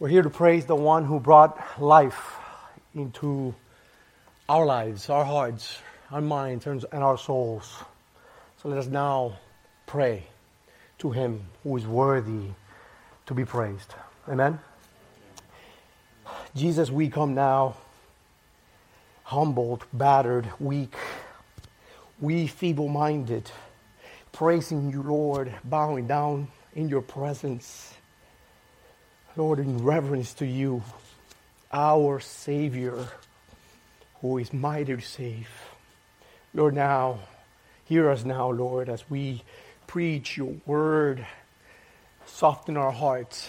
We're here to praise the one who brought life into our lives, our hearts, our minds, and our souls. So let us now pray to him who is worthy to be praised. Amen. Jesus, we come now humbled, battered, weak, we feeble minded, praising you, Lord, bowing down in your presence Lord, in reverence to you, our Savior, who is mighty to save. Lord, now, hear us now, Lord, as we preach your word. Soften our hearts.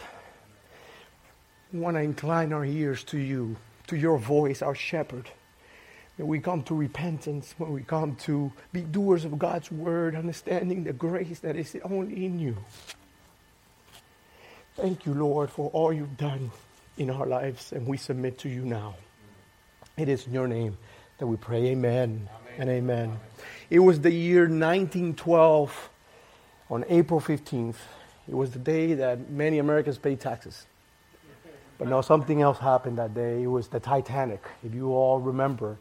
We want to incline our ears to you, to your voice, our shepherd. When we come to repentance, when we come to be doers of God's word, understanding the grace that is only in you. Thank you, Lord, for all you've done in our lives, and we submit to you now. It is in your name that we pray. Amen, amen. and amen. amen. It was the year 1912 on April 15th. It was the day that many Americans paid taxes. But no, something else happened that day. It was the Titanic. If you all remember,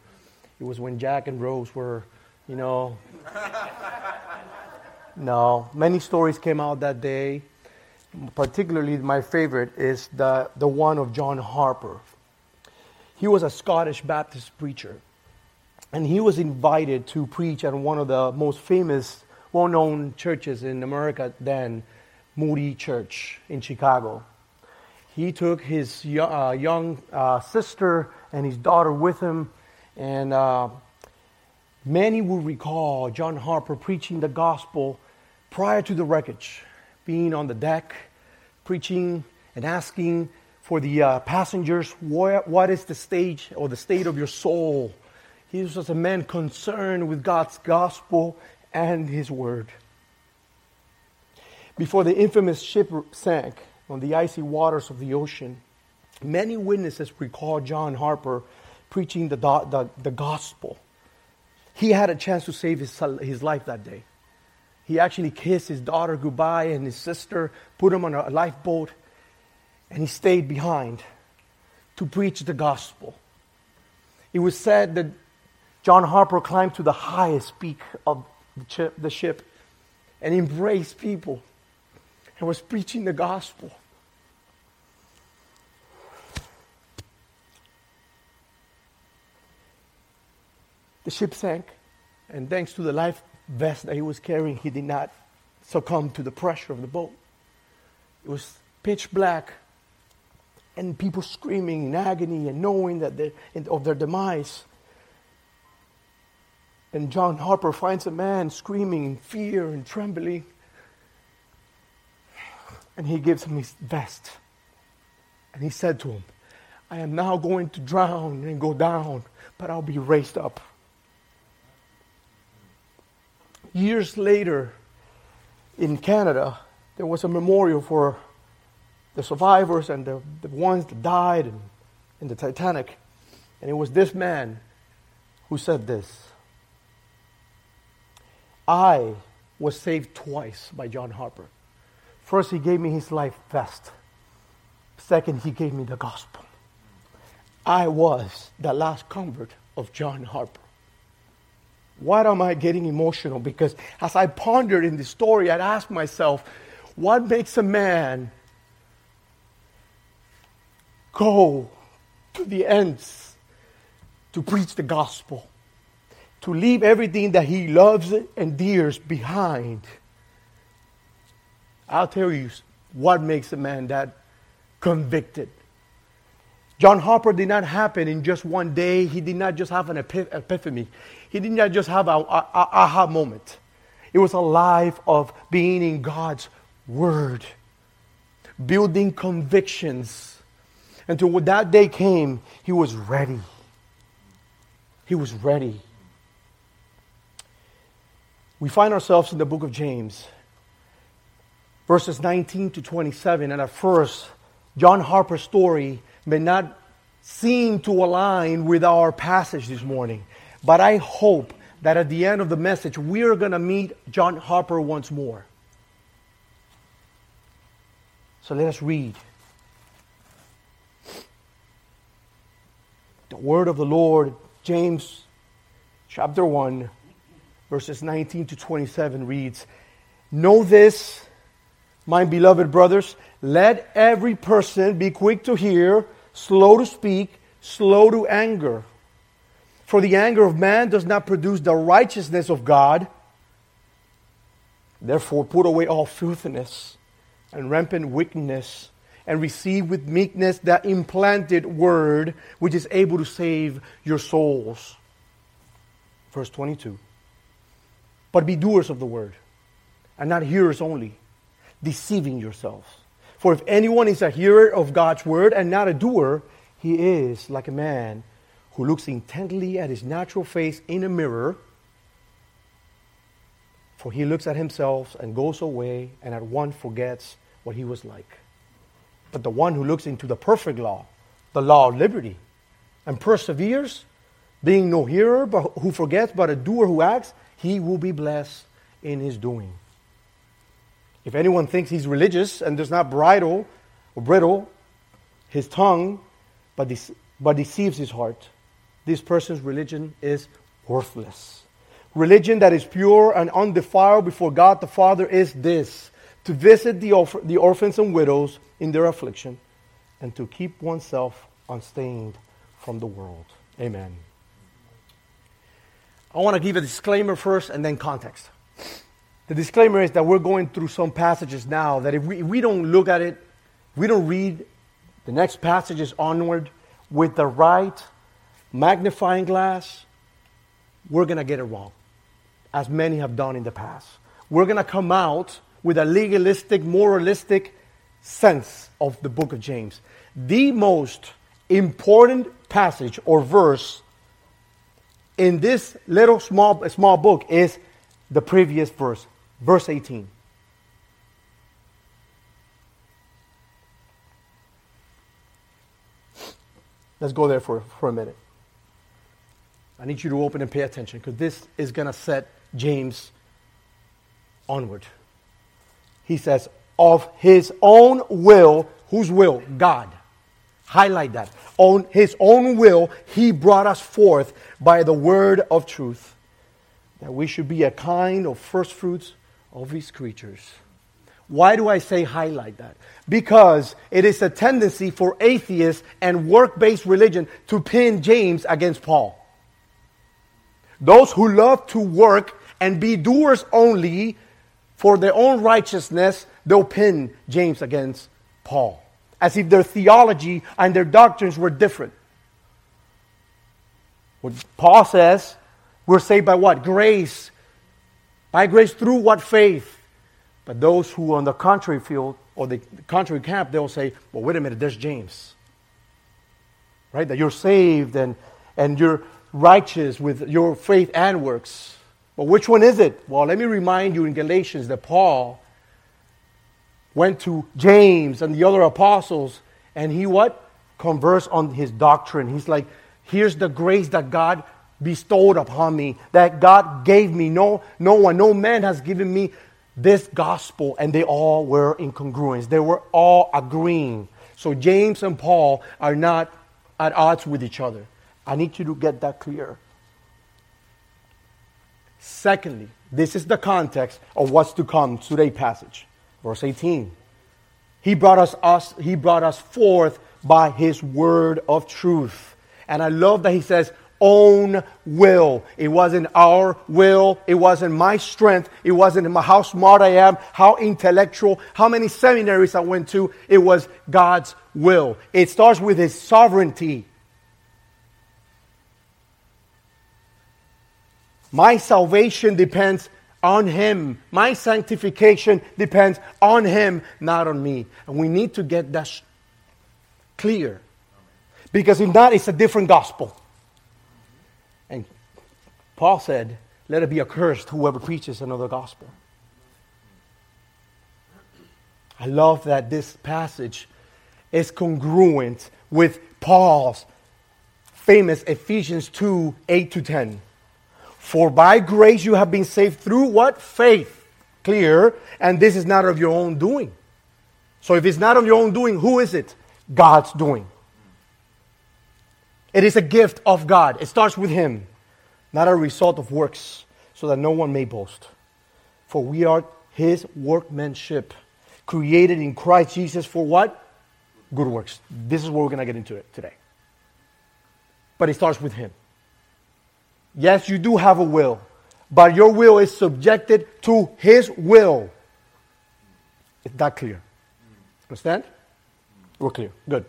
it was when Jack and Rose were, you know. no, many stories came out that day particularly my favorite is the, the one of John Harper. He was a Scottish Baptist preacher, and he was invited to preach at one of the most famous, well known churches in America then, Moody Church in Chicago. He took his uh, young uh, sister and his daughter with him, and uh, many will recall John Harper preaching the gospel prior to the wreckage being on the deck, preaching and asking for the uh, passengers, what, what is the stage or the state of your soul? He was a man concerned with God's gospel and his word. Before the infamous ship sank on the icy waters of the ocean, many witnesses recall John Harper preaching the, the, the gospel. He had a chance to save his, his life that day. He actually kissed his daughter goodbye and his sister, put him on a lifeboat, and he stayed behind to preach the gospel. It was said that John Harper climbed to the highest peak of the ship and embraced people and was preaching the gospel. The ship sank, and thanks to the life vest that he was carrying, he did not succumb to the pressure of the boat. It was pitch black, and people screaming in agony and knowing that of their demise. And John Harper finds a man screaming in fear and trembling, and he gives him his vest. And he said to him, I am now going to drown and go down, but I'll be raised up years later, in Canada, there was a memorial for the survivors and the, the ones that died in, in the Titanic. And it was this man who said this I was saved twice by John Harper. First, he gave me his life vest. Second, he gave me the gospel. I was the last convert of John Harper. Why am I getting emotional? Because as I pondered in the story, I'd ask myself, what makes a man go to the ends to preach the gospel, to leave everything that he loves and dears behind? I'll tell you what makes a man that convicted. John Harper did not happen in just one day. He did not just have an epiphany. He did not just have an aha moment. It was a life of being in God's Word, building convictions. And until when that day came, he was ready. He was ready. We find ourselves in the book of James, verses 19 to 27. And at first, John Harper's story may not seem to align with our passage this morning, but I hope that at the end of the message, we are going to meet John Harper once more. So let us read. The word of the Lord, James chapter 1, verses 19 to 27 reads Know this my beloved brothers, let every person be quick to hear, slow to speak, slow to anger. For the anger of man does not produce the righteousness of God. Therefore, put away all filthiness and rampant wickedness and receive with meekness that implanted word which is able to save your souls. Verse 22. But be doers of the word, and not hearers only, deceiving yourselves. For if anyone is a hearer of God's word and not a doer, he is like a man who looks intently at his natural face in a mirror. For he looks at himself and goes away and at once forgets what he was like. But the one who looks into the perfect law, the law of liberty, and perseveres, being no hearer but who forgets, but a doer who acts, he will be blessed in his doing. If anyone thinks he's religious and does not bridle or bridle his tongue, but, but deceives his heart, this person's religion is worthless. Religion that is pure and undefiled before God the Father is this to visit the, the orphans and widows in their affliction, and to keep oneself unstained from the world. Amen. I want to give a disclaimer first and then context. The disclaimer is that we're going through some passages now that if we, if we don't look at it, we don't read the next passages onward with the right magnifying glass, we're going to get it wrong, as many have done in the past. We're going to come out with a legalistic, moralistic sense of the book of James. The most important passage or verse in this little small, small book is the previous verse, verse 18. Let's go there for, for a minute. I need you to open and pay attention because this is going to set James onward. He says, of his own will, whose will? God. Highlight that. On his own will, he brought us forth by the word of truth, that we should be a kind of first fruits of his creatures. Why do I say highlight that? Because it is a tendency for atheists and work based religion to pin James against Paul. Those who love to work and be doers only for their own righteousness, they'll pin James against Paul, as if their theology and their doctrines were different. What Paul says, we're saved by what? Grace. By grace through what faith? But those who are on the contrary field or the contrary camp, they'll say, well, wait a minute, there's James. Right? That you're saved and, and you're righteous with your faith and works. But which one is it? Well, let me remind you in Galatians that Paul went to James and the other apostles and he what? Conversed on his doctrine. He's like, here's the grace that God bestowed upon me, that God gave me. No, no one, no man has given me this gospel. And they all were in congruence. They were all agreeing. So James and Paul are not at odds with each other. I need you to get that clear. Secondly, this is the context of what's to come, today's passage. Verse 18. He brought us, us, he brought us forth by his word of truth. And I love that he says, own will. It wasn't our will. It wasn't my strength. It wasn't how smart I am, how intellectual, how many seminaries I went to. It was God's will. It starts with his sovereignty. My salvation depends on Him. My sanctification depends on Him, not on me. And we need to get that clear. Because if not, it's a different gospel. Paul said, Let it be accursed whoever preaches another gospel. I love that this passage is congruent with Paul's famous Ephesians 2 8 to 10. For by grace you have been saved through what? Faith. Clear. And this is not of your own doing. So if it's not of your own doing, who is it? God's doing. It is a gift of God. It starts with Him, not a result of works, so that no one may boast. For we are His workmanship, created in Christ Jesus for what? Good works. This is where we're going to get into it today. But it starts with Him. Yes, you do have a will, but your will is subjected to His will. Is that clear? Understand? We're clear. Good.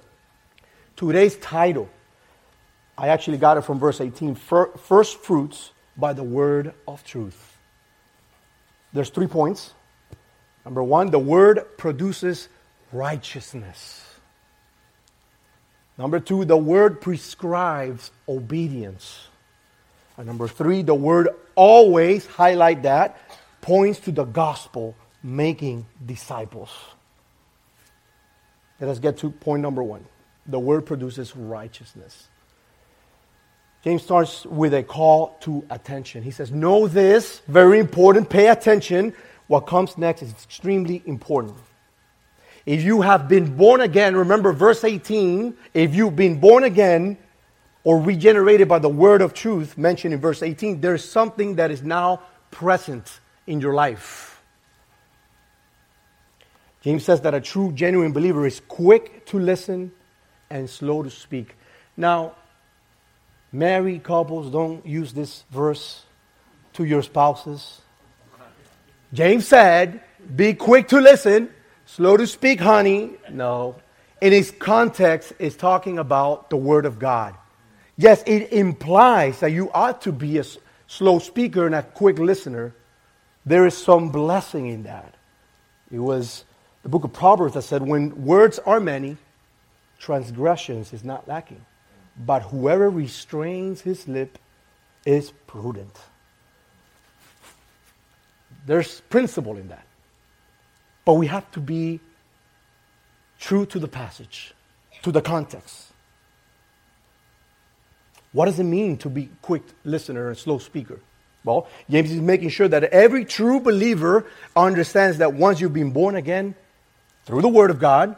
Today's title, I actually got it from verse 18 First fruits by the word of truth. There's three points. Number one, the word produces righteousness. Number two, the word prescribes obedience. And number three, the word always, highlight that, points to the gospel making disciples. Let us get to point number one. The word produces righteousness. James starts with a call to attention. He says, Know this, very important, pay attention. What comes next is extremely important. If you have been born again, remember verse 18, if you've been born again or regenerated by the word of truth mentioned in verse 18, there's something that is now present in your life. James says that a true, genuine believer is quick to listen and slow to speak. Now, married couples don't use this verse to your spouses. James said, Be quick to listen Slow to speak, honey. No. In its context, it's talking about the Word of God. Yes, it implies that you ought to be a slow speaker and a quick listener. There is some blessing in that. It was the book of Proverbs that said, When words are many, transgressions is not lacking. But whoever restrains his lip is prudent. There's principle in that. But we have to be true to the passage, to the context. What does it mean to be quick listener and slow speaker? Well, James is making sure that every true believer understands that once you've been born again through the Word of God,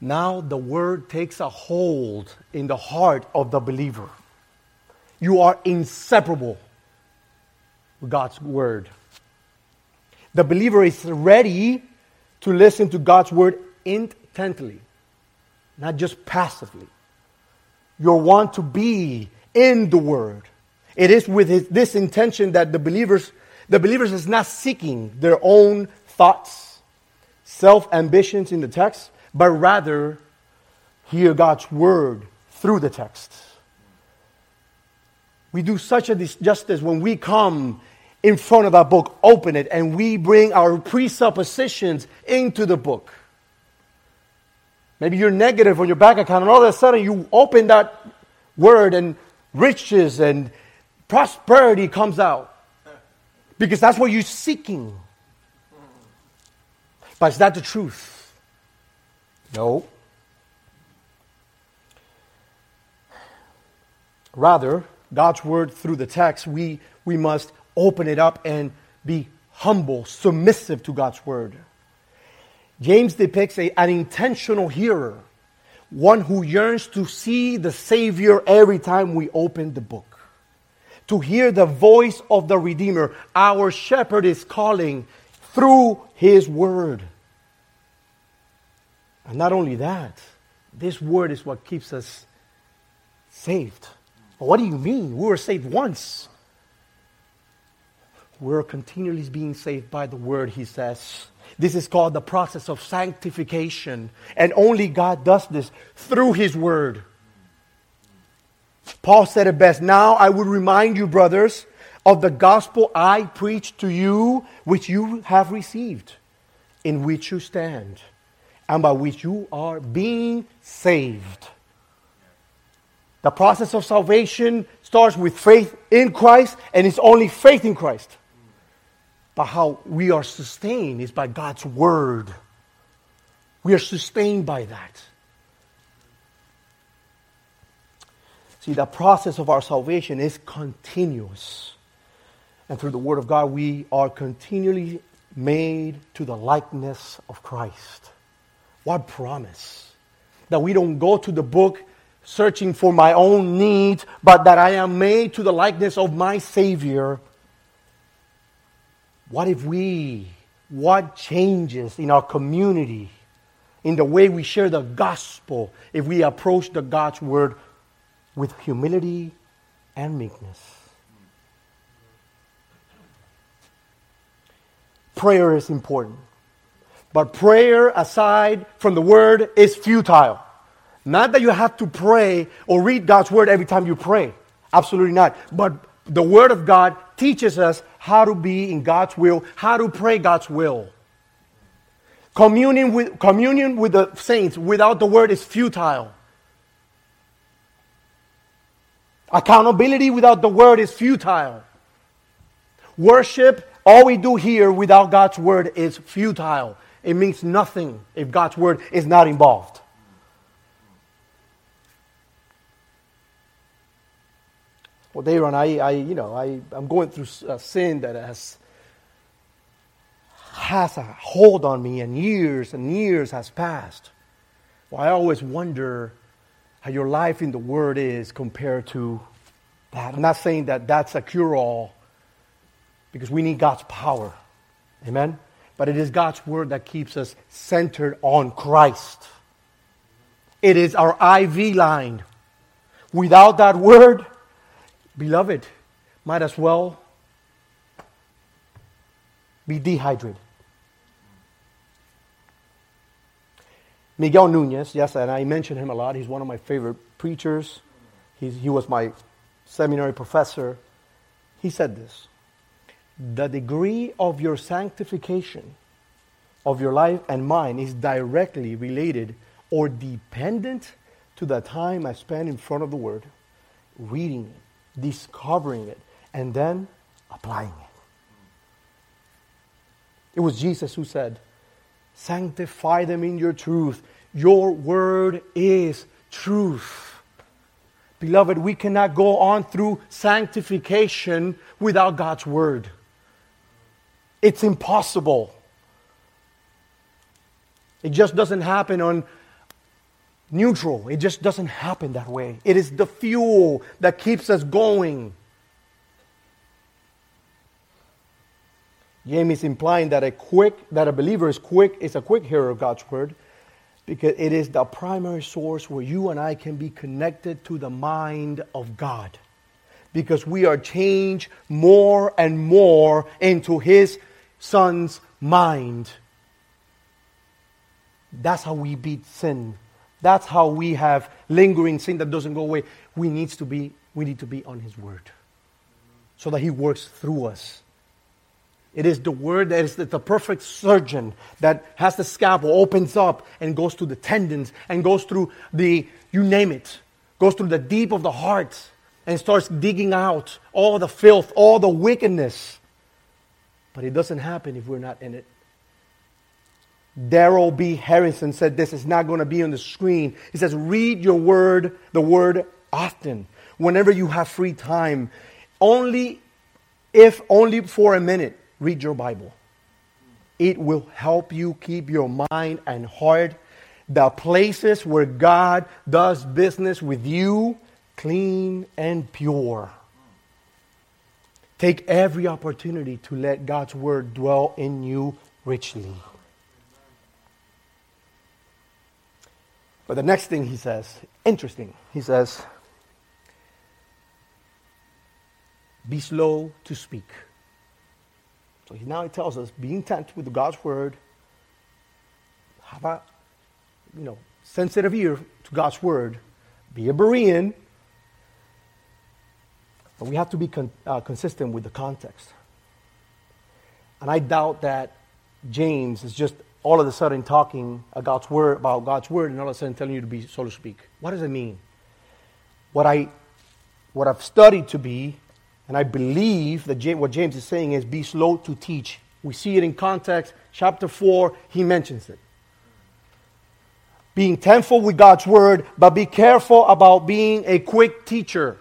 now the Word takes a hold in the heart of the believer. You are inseparable with God's Word. The believer is ready to listen to God's word intently, not just passively. You're want to be in the word. It is with his, this intention that the believers, the believers is not seeking their own thoughts, self ambitions in the text, but rather hear God's word through the text. We do such a disjustice when we come in front of that book, open it, and we bring our presuppositions into the book. Maybe you're negative on your bank account, and all of a sudden you open that word, and riches and prosperity comes out. Because that's what you're seeking. But is that the truth? No. Rather, God's word through the text, we, we must open it up and be humble, submissive to God's word. James depicts a, an intentional hearer, one who yearns to see the Savior every time we open the book, to hear the voice of the Redeemer. Our shepherd is calling through his word. And not only that, this word is what keeps us saved. what do you mean? We were saved once. We're continually being saved by the word, he says. This is called the process of sanctification. And only God does this through his word. Paul said it best. Now I would remind you, brothers, of the gospel I preached to you, which you have received, in which you stand, and by which you are being saved. The process of salvation starts with faith in Christ, and it's only faith in Christ. But how we are sustained is by God's word. We are sustained by that. See, the process of our salvation is continuous. And through the Word of God, we are continually made to the likeness of Christ. What promise! That we don't go to the book searching for my own needs, but that I am made to the likeness of my Savior. What if we, what changes in our community, in the way we share the gospel, if we approach the God's word with humility and meekness? Prayer is important. But prayer, aside from the word, is futile. Not that you have to pray or read God's word every time you pray. Absolutely not. But the word of God teaches us how to be in God's will, how to pray God's will. Communion with, communion with the saints without the word is futile. Accountability without the word is futile. Worship, all we do here without God's word is futile. It means nothing if God's word is not involved. Well, Dayron, I, I, you know, I, I'm going through a sin that has has a hold on me, and years and years has passed. Well, I always wonder how your life in the Word is compared to that. I'm not saying that that's a cure-all, because we need God's power. Amen. But it is God's word that keeps us centered on Christ. It is our IV line. Without that word, beloved, might as well be dehydrated. Miguel Nunez, yes, and I mention him a lot. He's one of my favorite preachers. He's, he was my seminary professor. He said this the degree of your sanctification of your life and mine is directly related or dependent to the time I spend in front of the Word, reading it, discovering it, and then applying it. It was Jesus who said, Sanctify them in your truth. Your word is truth. Beloved, we cannot go on through sanctification without God's word. It's impossible. It just doesn't happen on neutral. It just doesn't happen that way. It is the fuel that keeps us going. James implying that a quick, that a believer is quick, is a quick hearer of God's word, because it is the primary source where you and I can be connected to the mind of God. Because we are changed more and more into His Son's mind. That's how we beat sin. That's how we have lingering sin that doesn't go away. We, needs to be, we need to be on His Word so that He works through us. It is the Word that is the, the perfect surgeon that has the scalpel, opens up and goes through the tendons and goes through the, you name it, goes through the deep of the heart and starts digging out all the filth, all the wickedness but it doesn't happen if we're not in it. Darrell B. Harrison said this is not going to be on the screen. He says, read your word, the word often, whenever you have free time. Only if only for a minute, read your Bible. It will help you keep your mind and heart, the places where God does business with you, clean and pure. Take every opportunity to let God's word dwell in you richly. But the next thing he says, interesting, he says, be slow to speak. So he now he tells us, be intent with God's word, have a you know sensitive ear to God's word, be a Berean, but we have to be con- uh, consistent with the context. And I doubt that James is just all of a sudden talking about God's word, about God's word and all of a sudden telling you to be so to speak. What does it mean? What I what I've studied to be, and I believe that what James is saying is be slow to teach. We see it in context. Chapter 4, he mentions it. Being thankful with God's word, but be careful about being a quick teacher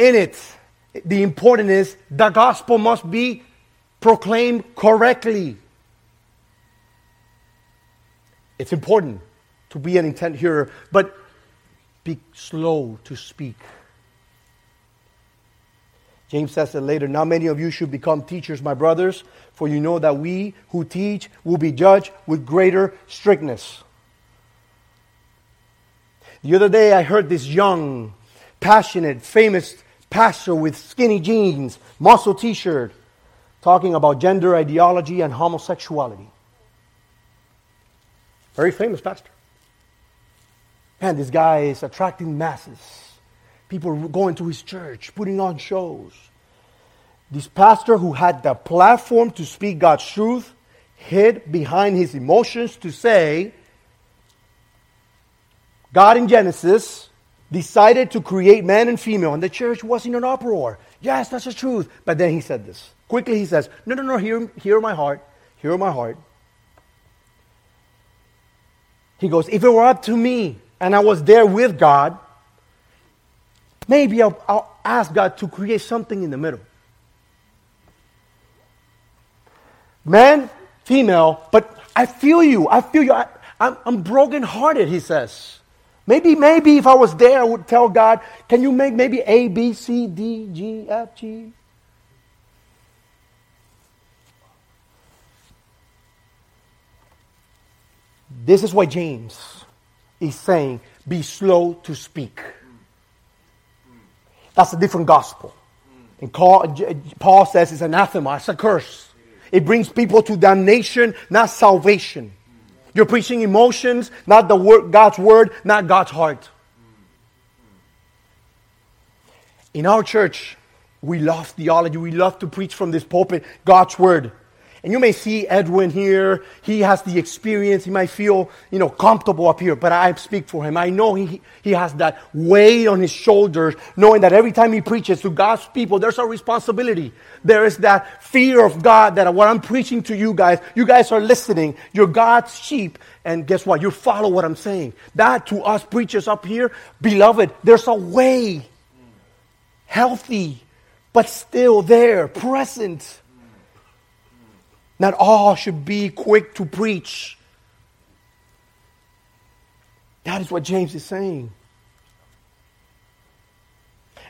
in it. The important is the gospel must be proclaimed correctly. It's important. to be an intent hearer, but be slow to speak. James says it later. Now many of you should become teachers, my brothers, for you know that we who teach will be judged with greater strictness. The other day I heard this young, passionate, famous pastor with skinny jeans, muscle t shirt, talking about gender ideology and homosexuality. Very famous pastor. And this guy is attracting masses. People going to his church, putting on shows. This pastor who had the platform to speak God's truth hid behind his emotions to say, God in Genesis decided to create man and female, and the church was in an uproar. Yes, that's the truth. But then he said this. Quickly he says, No, no, no, hear, hear my heart. Hear my heart. He goes, If it were up to me and I was there with God, maybe I'll, I'll ask God to create something in the middle. Man, female, but I feel you. I feel you. I, I'm, I'm brokenhearted, he says. Maybe, maybe if I was there, I would tell God, can you make maybe A, B, C, D, G, F, G? This is why James is saying, be slow to speak. That's a different gospel. And uh, Paul says it's anathema, it's a curse. It brings people to damnation, not salvation. You're preaching emotions, not the word, God's word, not God's heart. In our church, we love theology. We love to preach from this pulpit God's word. And you may see Edwin here. He has the experience. He might feel, you know, comfortable up here, but I speak for him. I know he, he has that weight on his shoulders, knowing that every time he preaches to God's people, there's a responsibility. There is that fear of God that what I'm preaching to you guys, you guys are listening. You're God's sheep. And guess what? You follow what I'm saying. That to us preachers up here, beloved, there's a way. Healthy, but still there, present not all should be quick to preach. That is what James is saying.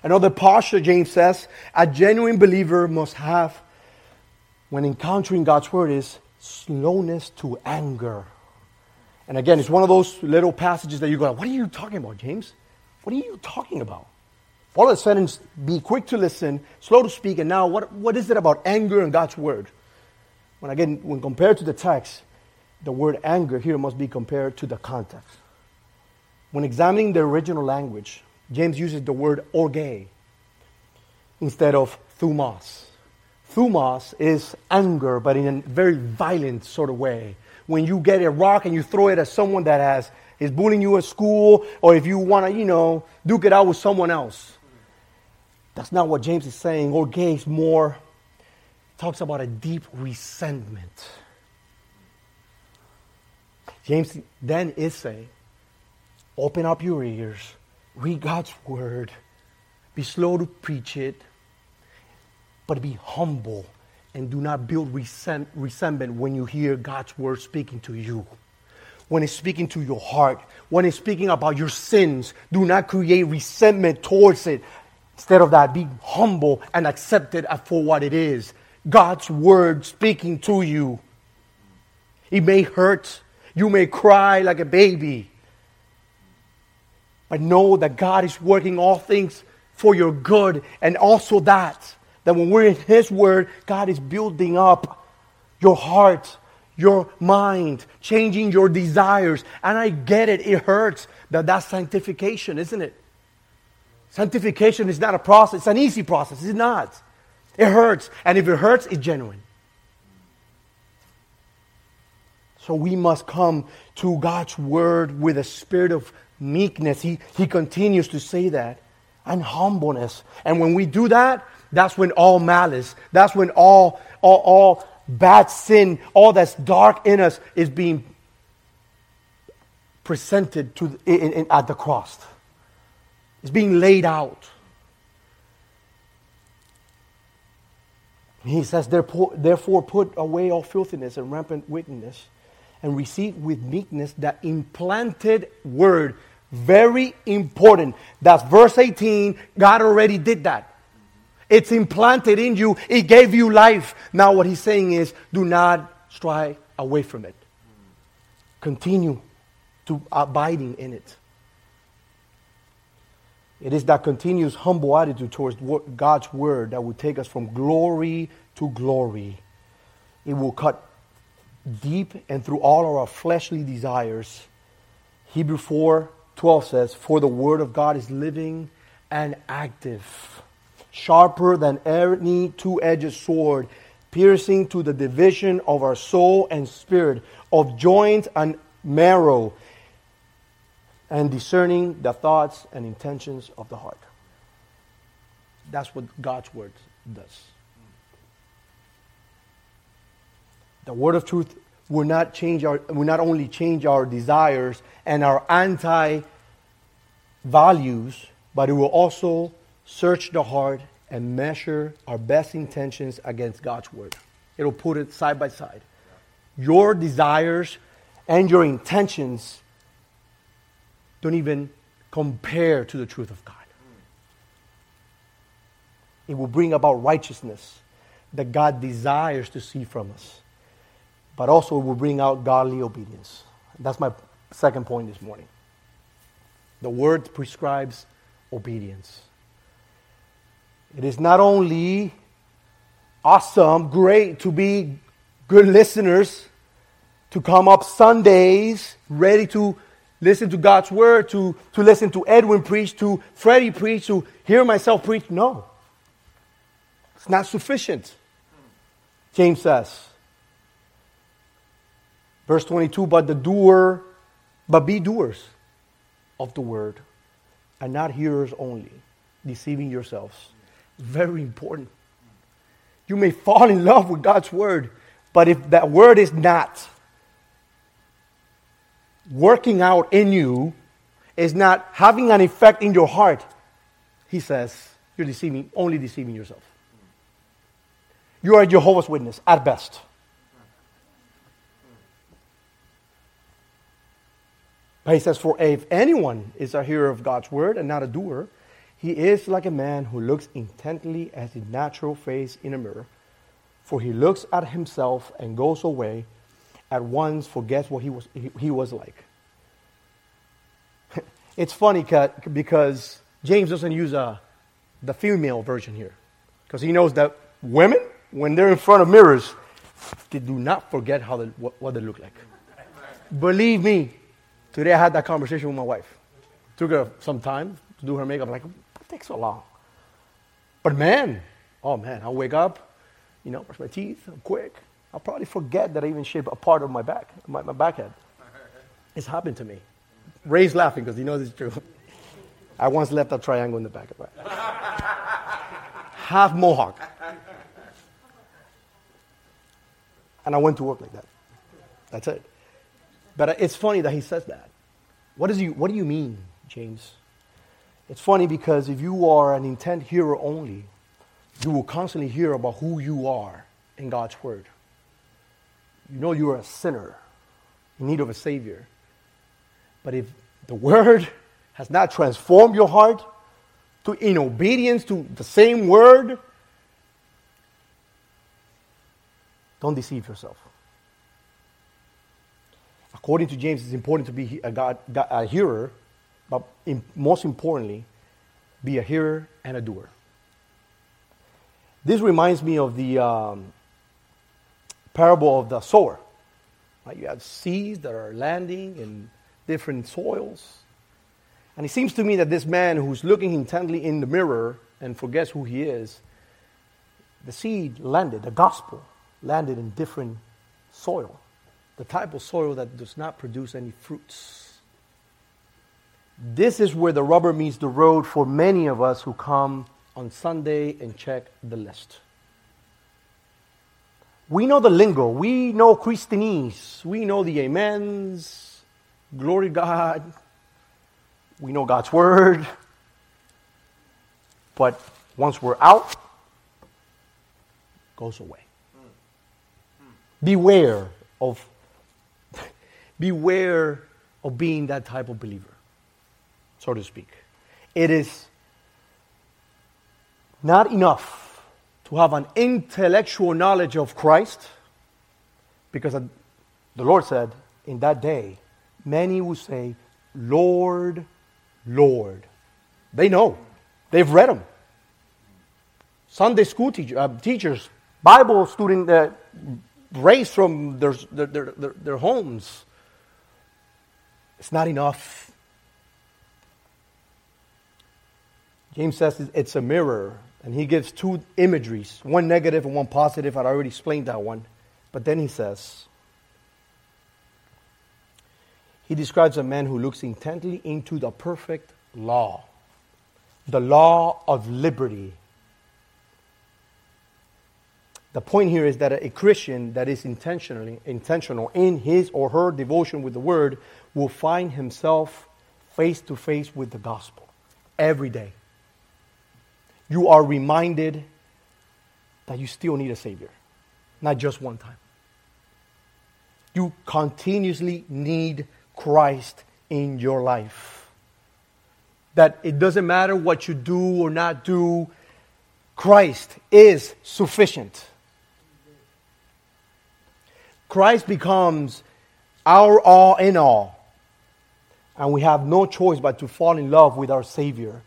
Another posture, James says, a genuine believer must have when encountering God's word is slowness to anger. And again, it's one of those little passages that you go, What are you talking about, James? What are you talking about? All of a sudden, be quick to listen, slow to speak, and now what, what is it about anger and God's word? When again, when compared to the text, the word anger here must be compared to the context. When examining the original language, James uses the word orge instead of thumos. Thumos is anger, but in a very violent sort of way. When you get a rock and you throw it at someone that has is bullying you at school, or if you want to, you know, duke it out with someone else. That's not what James is saying. Orge is more talks about a deep resentment. James then is saying, open up your ears, read God's word, be slow to preach it, but be humble and do not build resent, resentment when you hear God's word speaking to you. When it's speaking to your heart, when it's speaking about your sins, do not create resentment towards it. Instead of that, be humble and accept it for what it is God's word speaking to you. It may hurt. You may cry like a baby. But know that God is working all things for your good. And also that, that when we're in His word, God is building up your heart, your mind, changing your desires. And I get it. It hurts that that's sanctification, isn't it? Sanctification is not a process. It's an easy process. It's not. It hurts. And if it hurts, it's genuine. So we must come to God's word with a spirit of meekness. He, he continues to say that. And humbleness. And when we do that, that's when all malice, that's when all, all, all bad sin, all that's dark in us is being presented to, in, in, at the cross. It's being laid out. He says, Therefore, put away all filthiness and rampant wickedness, and receive with meekness that implanted word. Very important. That's verse 18. God already did that. It's implanted in you, it gave you life. Now, what he's saying is do not stray away from it, continue to abiding in it. It is that continuous humble attitude towards God's word that will take us from glory to glory. It will cut deep and through all of our fleshly desires. Hebrew 4 12 says, For the word of God is living and active, sharper than any two edged sword, piercing to the division of our soul and spirit, of joint and marrow and discerning the thoughts and intentions of the heart. That's what God's word does. The word of truth will not change our will not only change our desires and our anti values, but it will also search the heart and measure our best intentions against God's word. It'll put it side by side. Your desires and your intentions don't even compare to the truth of God. It will bring about righteousness that God desires to see from us, but also it will bring out godly obedience. That's my second point this morning. The word prescribes obedience. It is not only awesome, great to be good listeners, to come up Sundays ready to listen to God's word, to, to listen to Edwin preach, to Freddie preach, to hear myself preach. No. It's not sufficient. James says. Verse 22 But the doer, but be doers of the word, and not hearers only, deceiving yourselves. Very important. You may fall in love with God's word, but if that word is not working out in you is not having an effect in your heart, he says, you're deceiving, only deceiving yourself. You are a Jehovah's Witness at best. But he says, For if anyone is a hearer of God's word and not a doer, he is like a man who looks intently at his natural face in a mirror. For he looks at himself and goes away at once forgets what he was, he, he was like. it's funny because James doesn't use uh, the female version here because he knows that women, when they're in front of mirrors, they do not forget how they, what, what they look like. Believe me, today I had that conversation with my wife. Took her some time to do her makeup. I'm like, it takes so long. But man, oh man, I'll wake up, you know, brush my teeth, I'm quick. I'll probably forget that I even shaved a part of my back, my, my back head. It's happened to me. Ray's laughing because he knows it's true. I once left a triangle in the back of my half mohawk. And I went to work like that. That's it. But it's funny that he says that. What, do you mean, James? It's funny because if you are an intent hearer only, you will constantly hear about who you are in God's Word you know you're a sinner in need of a Savior. But if the Word has not transformed your heart to in obedience to the same Word, don't deceive yourself. According to James, it's important to be a, God, a hearer, but in, most importantly, be a hearer and a doer. This reminds me of the um, parable of the sower. Right? You have seeds that are landing in different soils. And it seems to me that this man who's looking intently in the mirror and forgets who he is, the seed landed, the gospel landed in different soil. The type of soil that does not produce any fruits. This is where the rubber meets the road for many of us who come on Sunday and check the list. We know the lingo. We know Christianese. We know the amens. Glory God. We know God's word. But once we're out, goes away. Beware of beware of being that type of believer, so to speak. It is not enough to have an intellectual knowledge of Christ, because the Lord said, in that day, many will say, Lord, Lord. They know. They've read them. Sunday school teacher, uh, teachers, Bible students that raised from their, their, their, their homes. It's not enough. James says it's a mirror, and he gives two imageries one negative and one positive. I'd already explained that one. But then he says, he describes a man who looks intently into the perfect law, the law of liberty. The point here is that a Christian that is intentionally intentional in his or her devotion with the word will find himself face to face with the gospel every day. You are reminded that you still need a savior, not just one time. You continuously need Christ in your life. That it doesn't matter what you do or not do, Christ is sufficient. Christ becomes our all in all. And we have no choice but to fall in love with our Savior,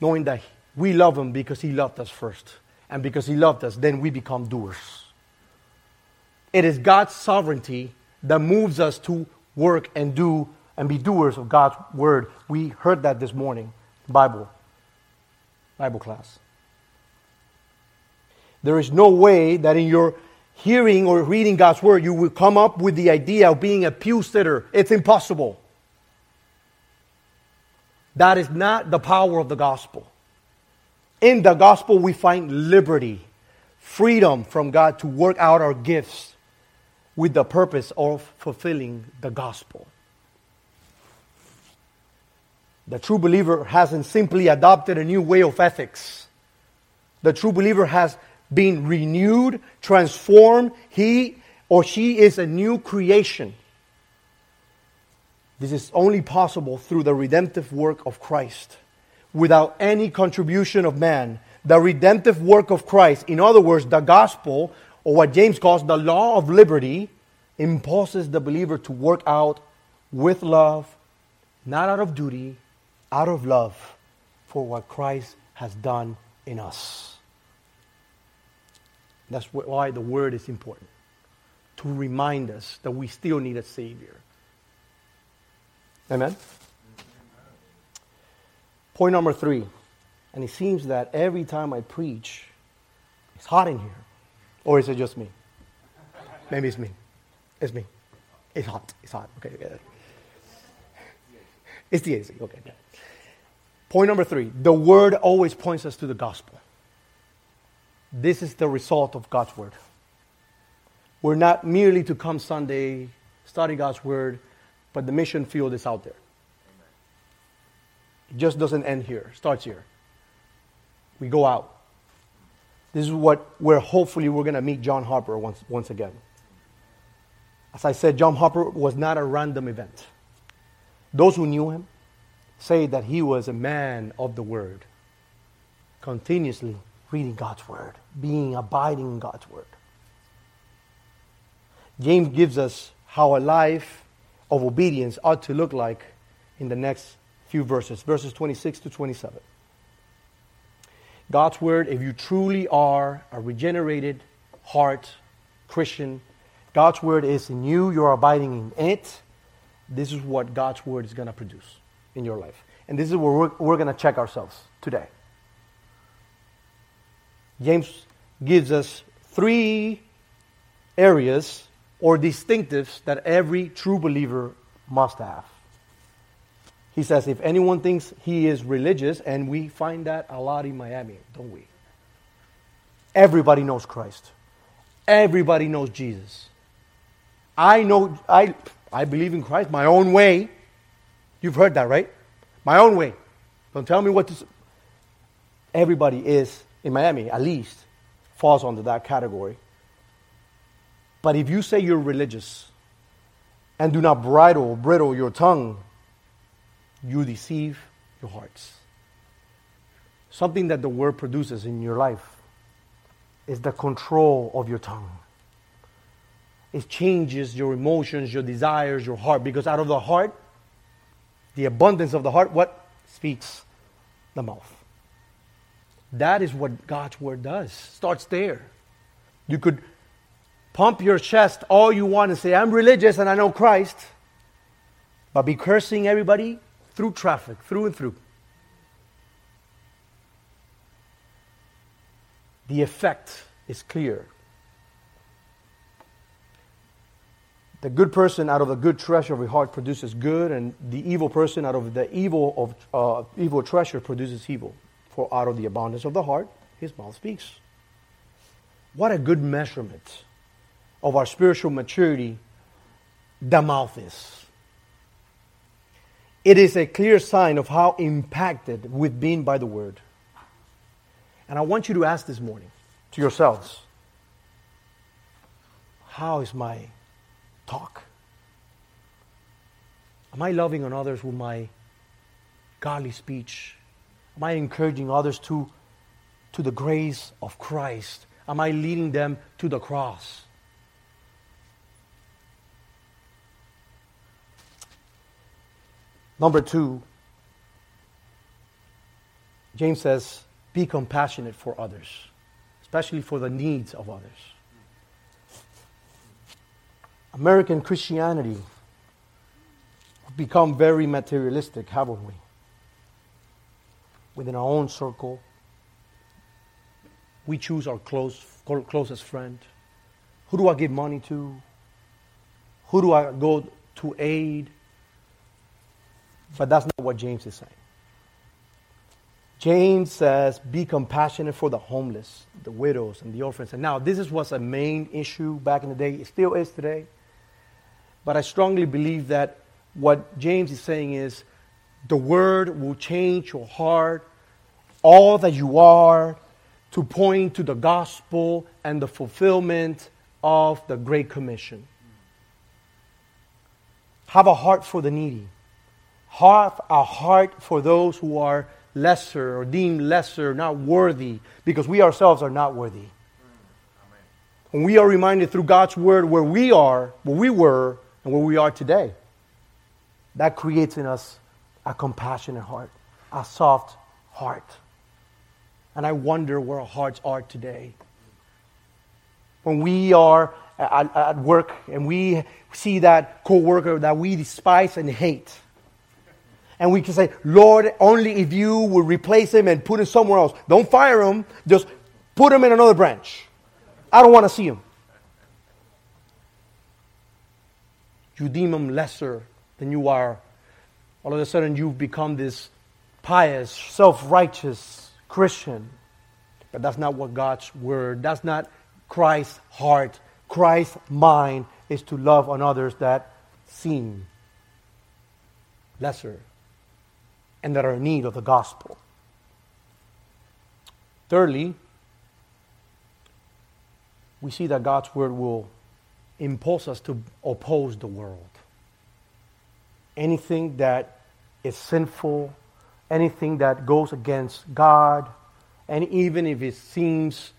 knowing that we love Him because He loved us first. And because He loved us, then we become doers. It is God's sovereignty that moves us to work and do and be doers of God's word. We heard that this morning, Bible, Bible class. There is no way that in your hearing or reading God's word you will come up with the idea of being a pew sitter. It's impossible. That is not the power of the gospel. In the gospel, we find liberty, freedom from God to work out our gifts with the purpose of fulfilling the gospel. The true believer hasn't simply adopted a new way of ethics. The true believer has been renewed, transformed. He or she is a new creation. This is only possible through the redemptive work of Christ. Without any contribution of man, the redemptive work of Christ, in other words, the gospel, or what James calls the law of liberty, impulses the believer to work out with love, not out of duty, out of love for what Christ has done in us. That's why the word is important to remind us that we still need a Savior. Amen? Point number three, and it seems that every time I preach, it's hot in here. Or is it just me? Maybe it's me. It's me. It's hot. It's hot. Okay. Okay. It's the AC. Okay. Point number three the word always points us to the gospel. This is the result of God's word. We're not merely to come Sunday, study God's word, but the mission field is out there. Just doesn't end here, starts here. We go out. This is what where hopefully we're going to meet John Harper once, once again. As I said, John Harper was not a random event. Those who knew him say that he was a man of the word, continuously reading God's word, being abiding in God's word. James gives us how a life of obedience ought to look like in the next few verses, verses 26 to 27. God's word, if you truly are a regenerated heart Christian, God's word is in you, you're abiding in it. This is what God's word is going to produce in your life. And this is where we're, we're going to check ourselves today. James gives us three areas or distinctives that every true believer must have. He says, if anyone thinks he is religious, and we find that a lot in Miami, don't we? Everybody knows Christ. Everybody knows Jesus. I know, I, I believe in Christ my own way. You've heard that, right? My own way. Don't tell me what to. Everybody is, in Miami at least, falls under that category. But if you say you're religious, and do not bridle, bridle your tongue, you deceive your hearts. Something that the word produces in your life is the control of your tongue. It changes your emotions, your desires, your heart, because out of the heart, the abundance of the heart, what speaks? The mouth. That is what God's word does. Starts there. You could pump your chest all you want and say, I'm religious and I know Christ, but be cursing everybody through traffic, through and through. The effect is clear. The good person out of the good treasure of your heart produces good, and the evil person out of the evil of uh, evil treasure produces evil. For out of the abundance of the heart, his mouth speaks. What a good measurement of our spiritual maturity the mouth is. It is a clear sign of how impacted we've been by the word. And I want you to ask this morning to yourselves how is my talk? Am I loving on others with my godly speech? Am I encouraging others to, to the grace of Christ? Am I leading them to the cross? Number two, James says, be compassionate for others, especially for the needs of others. American Christianity become very materialistic, haven't we? Within our own circle, we choose our close, closest friend. Who do I give money to? Who do I go to aid? But that's not what James is saying. James says, be compassionate for the homeless, the widows, and the orphans. And now, this is was a main issue back in the day. It still is today. But I strongly believe that what James is saying is the word will change your heart, all that you are, to point to the gospel and the fulfillment of the Great Commission. Have a heart for the needy. Have a heart for those who are lesser or deemed lesser, not worthy, because we ourselves are not worthy. When we are reminded through God's word where we are, where we were, and where we are today, that creates in us a compassionate heart, a soft heart. And I wonder where our hearts are today. When we are at, at work and we see that coworker that we despise and hate, and we can say, Lord, only if you will replace him and put him somewhere else. Don't fire him, just put him in another branch. I don't want to see him. You deem him lesser than you are. All of a sudden, you've become this pious, self righteous Christian. But that's not what God's word, that's not Christ's heart. Christ's mind is to love on others that seem lesser and that are in need of the gospel. Thirdly, we see that God's word will impulse us to oppose the world. Anything that is sinful, anything that goes against God, and even if it seems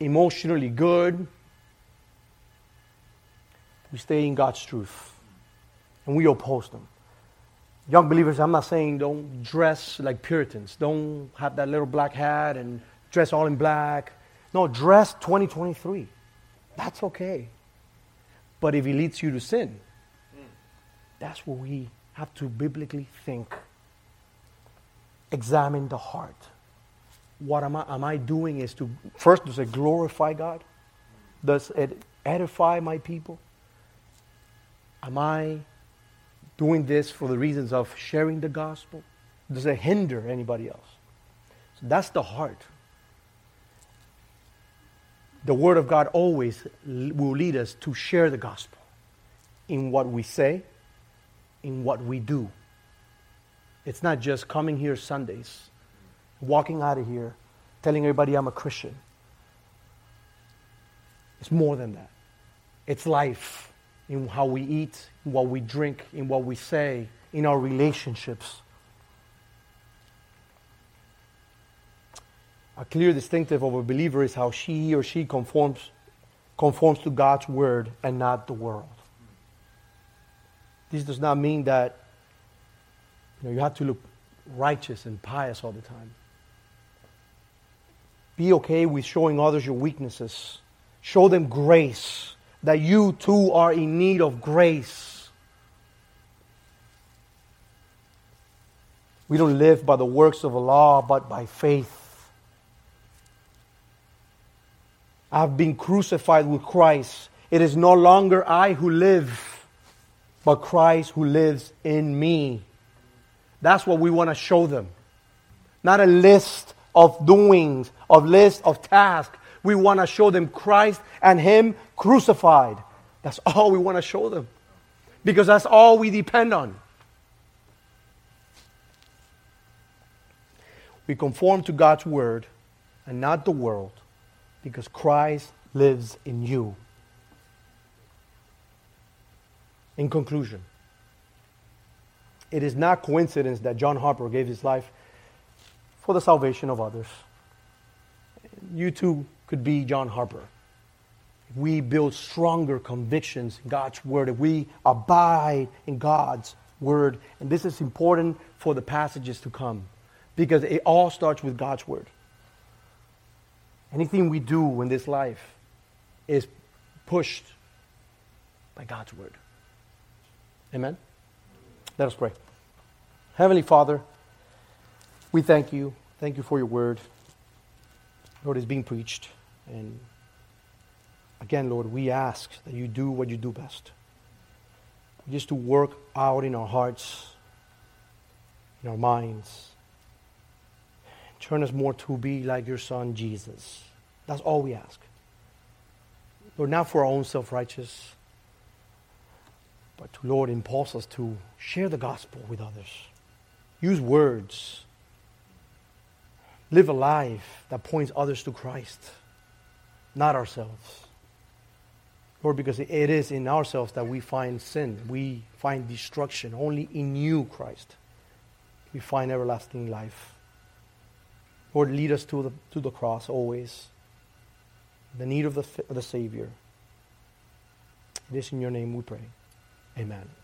emotionally good, we stay in God's truth and we oppose them. Young believers, I'm not saying don't dress like Puritans. Don't have that little black hat and dress all in black. No, dress 2023. That's okay. But if it leads you to sin, that's what we have to biblically think. Examine the heart. What am I, am I doing is to, first, does it glorify God? Does it edify my people? Am I doing this for the reasons of sharing the gospel? Does it hinder anybody else? So that's the heart. The Word of God always will lead us to share the gospel in what we say, in what we do. It's not just coming here Sundays, walking out of here, telling everybody I'm a Christian. It's more than that. It's life. in how we eat, what we drink, in what we say, in our relationships. A clear distinctive of a believer is how she or she conforms, conforms to God's word and not the world. This does not mean that you, know, you have to look righteous and pious all the time. Be okay with showing others your weaknesses. Show them grace, that you too are in need of grace. We don't live by the works of the law, but by faith. I've been crucified with Christ. It is no longer I who live, but Christ who lives in me. That's what we want to show them. Not a list of doings, of list of tasks. We want to show them Christ and Him crucified. That's all we want to show them. Because that's all we depend on. We conform to God's word and not the world because Christ lives in you. In conclusion, it is not coincidence that John Harper gave his life for the salvation of others. You too could be John Harper. If we build stronger convictions in God's Word, if we abide in God's Word, and this is important for the passages to come because it all starts with God's Word. Anything we do in this life is pushed by God's Word. Amen? Let us pray. Heavenly Father, we thank you. Thank you for your word. Lord, it's being preached. And again, Lord, we ask that you do what you do best. Just to work out in our hearts, in our minds. Turn us more to be like your Son, Jesus. That's all we ask. Lord, not for our own self righteous but to, Lord, impulse us to share the gospel with others. Use words. Live a life that points others to Christ, not ourselves. Lord, because it is in ourselves that we find sin, we find destruction. Only in you, Christ, we find everlasting life. Lord, lead us to the, to the cross always, the need of the, of the Savior. It is in your name we pray. Amen.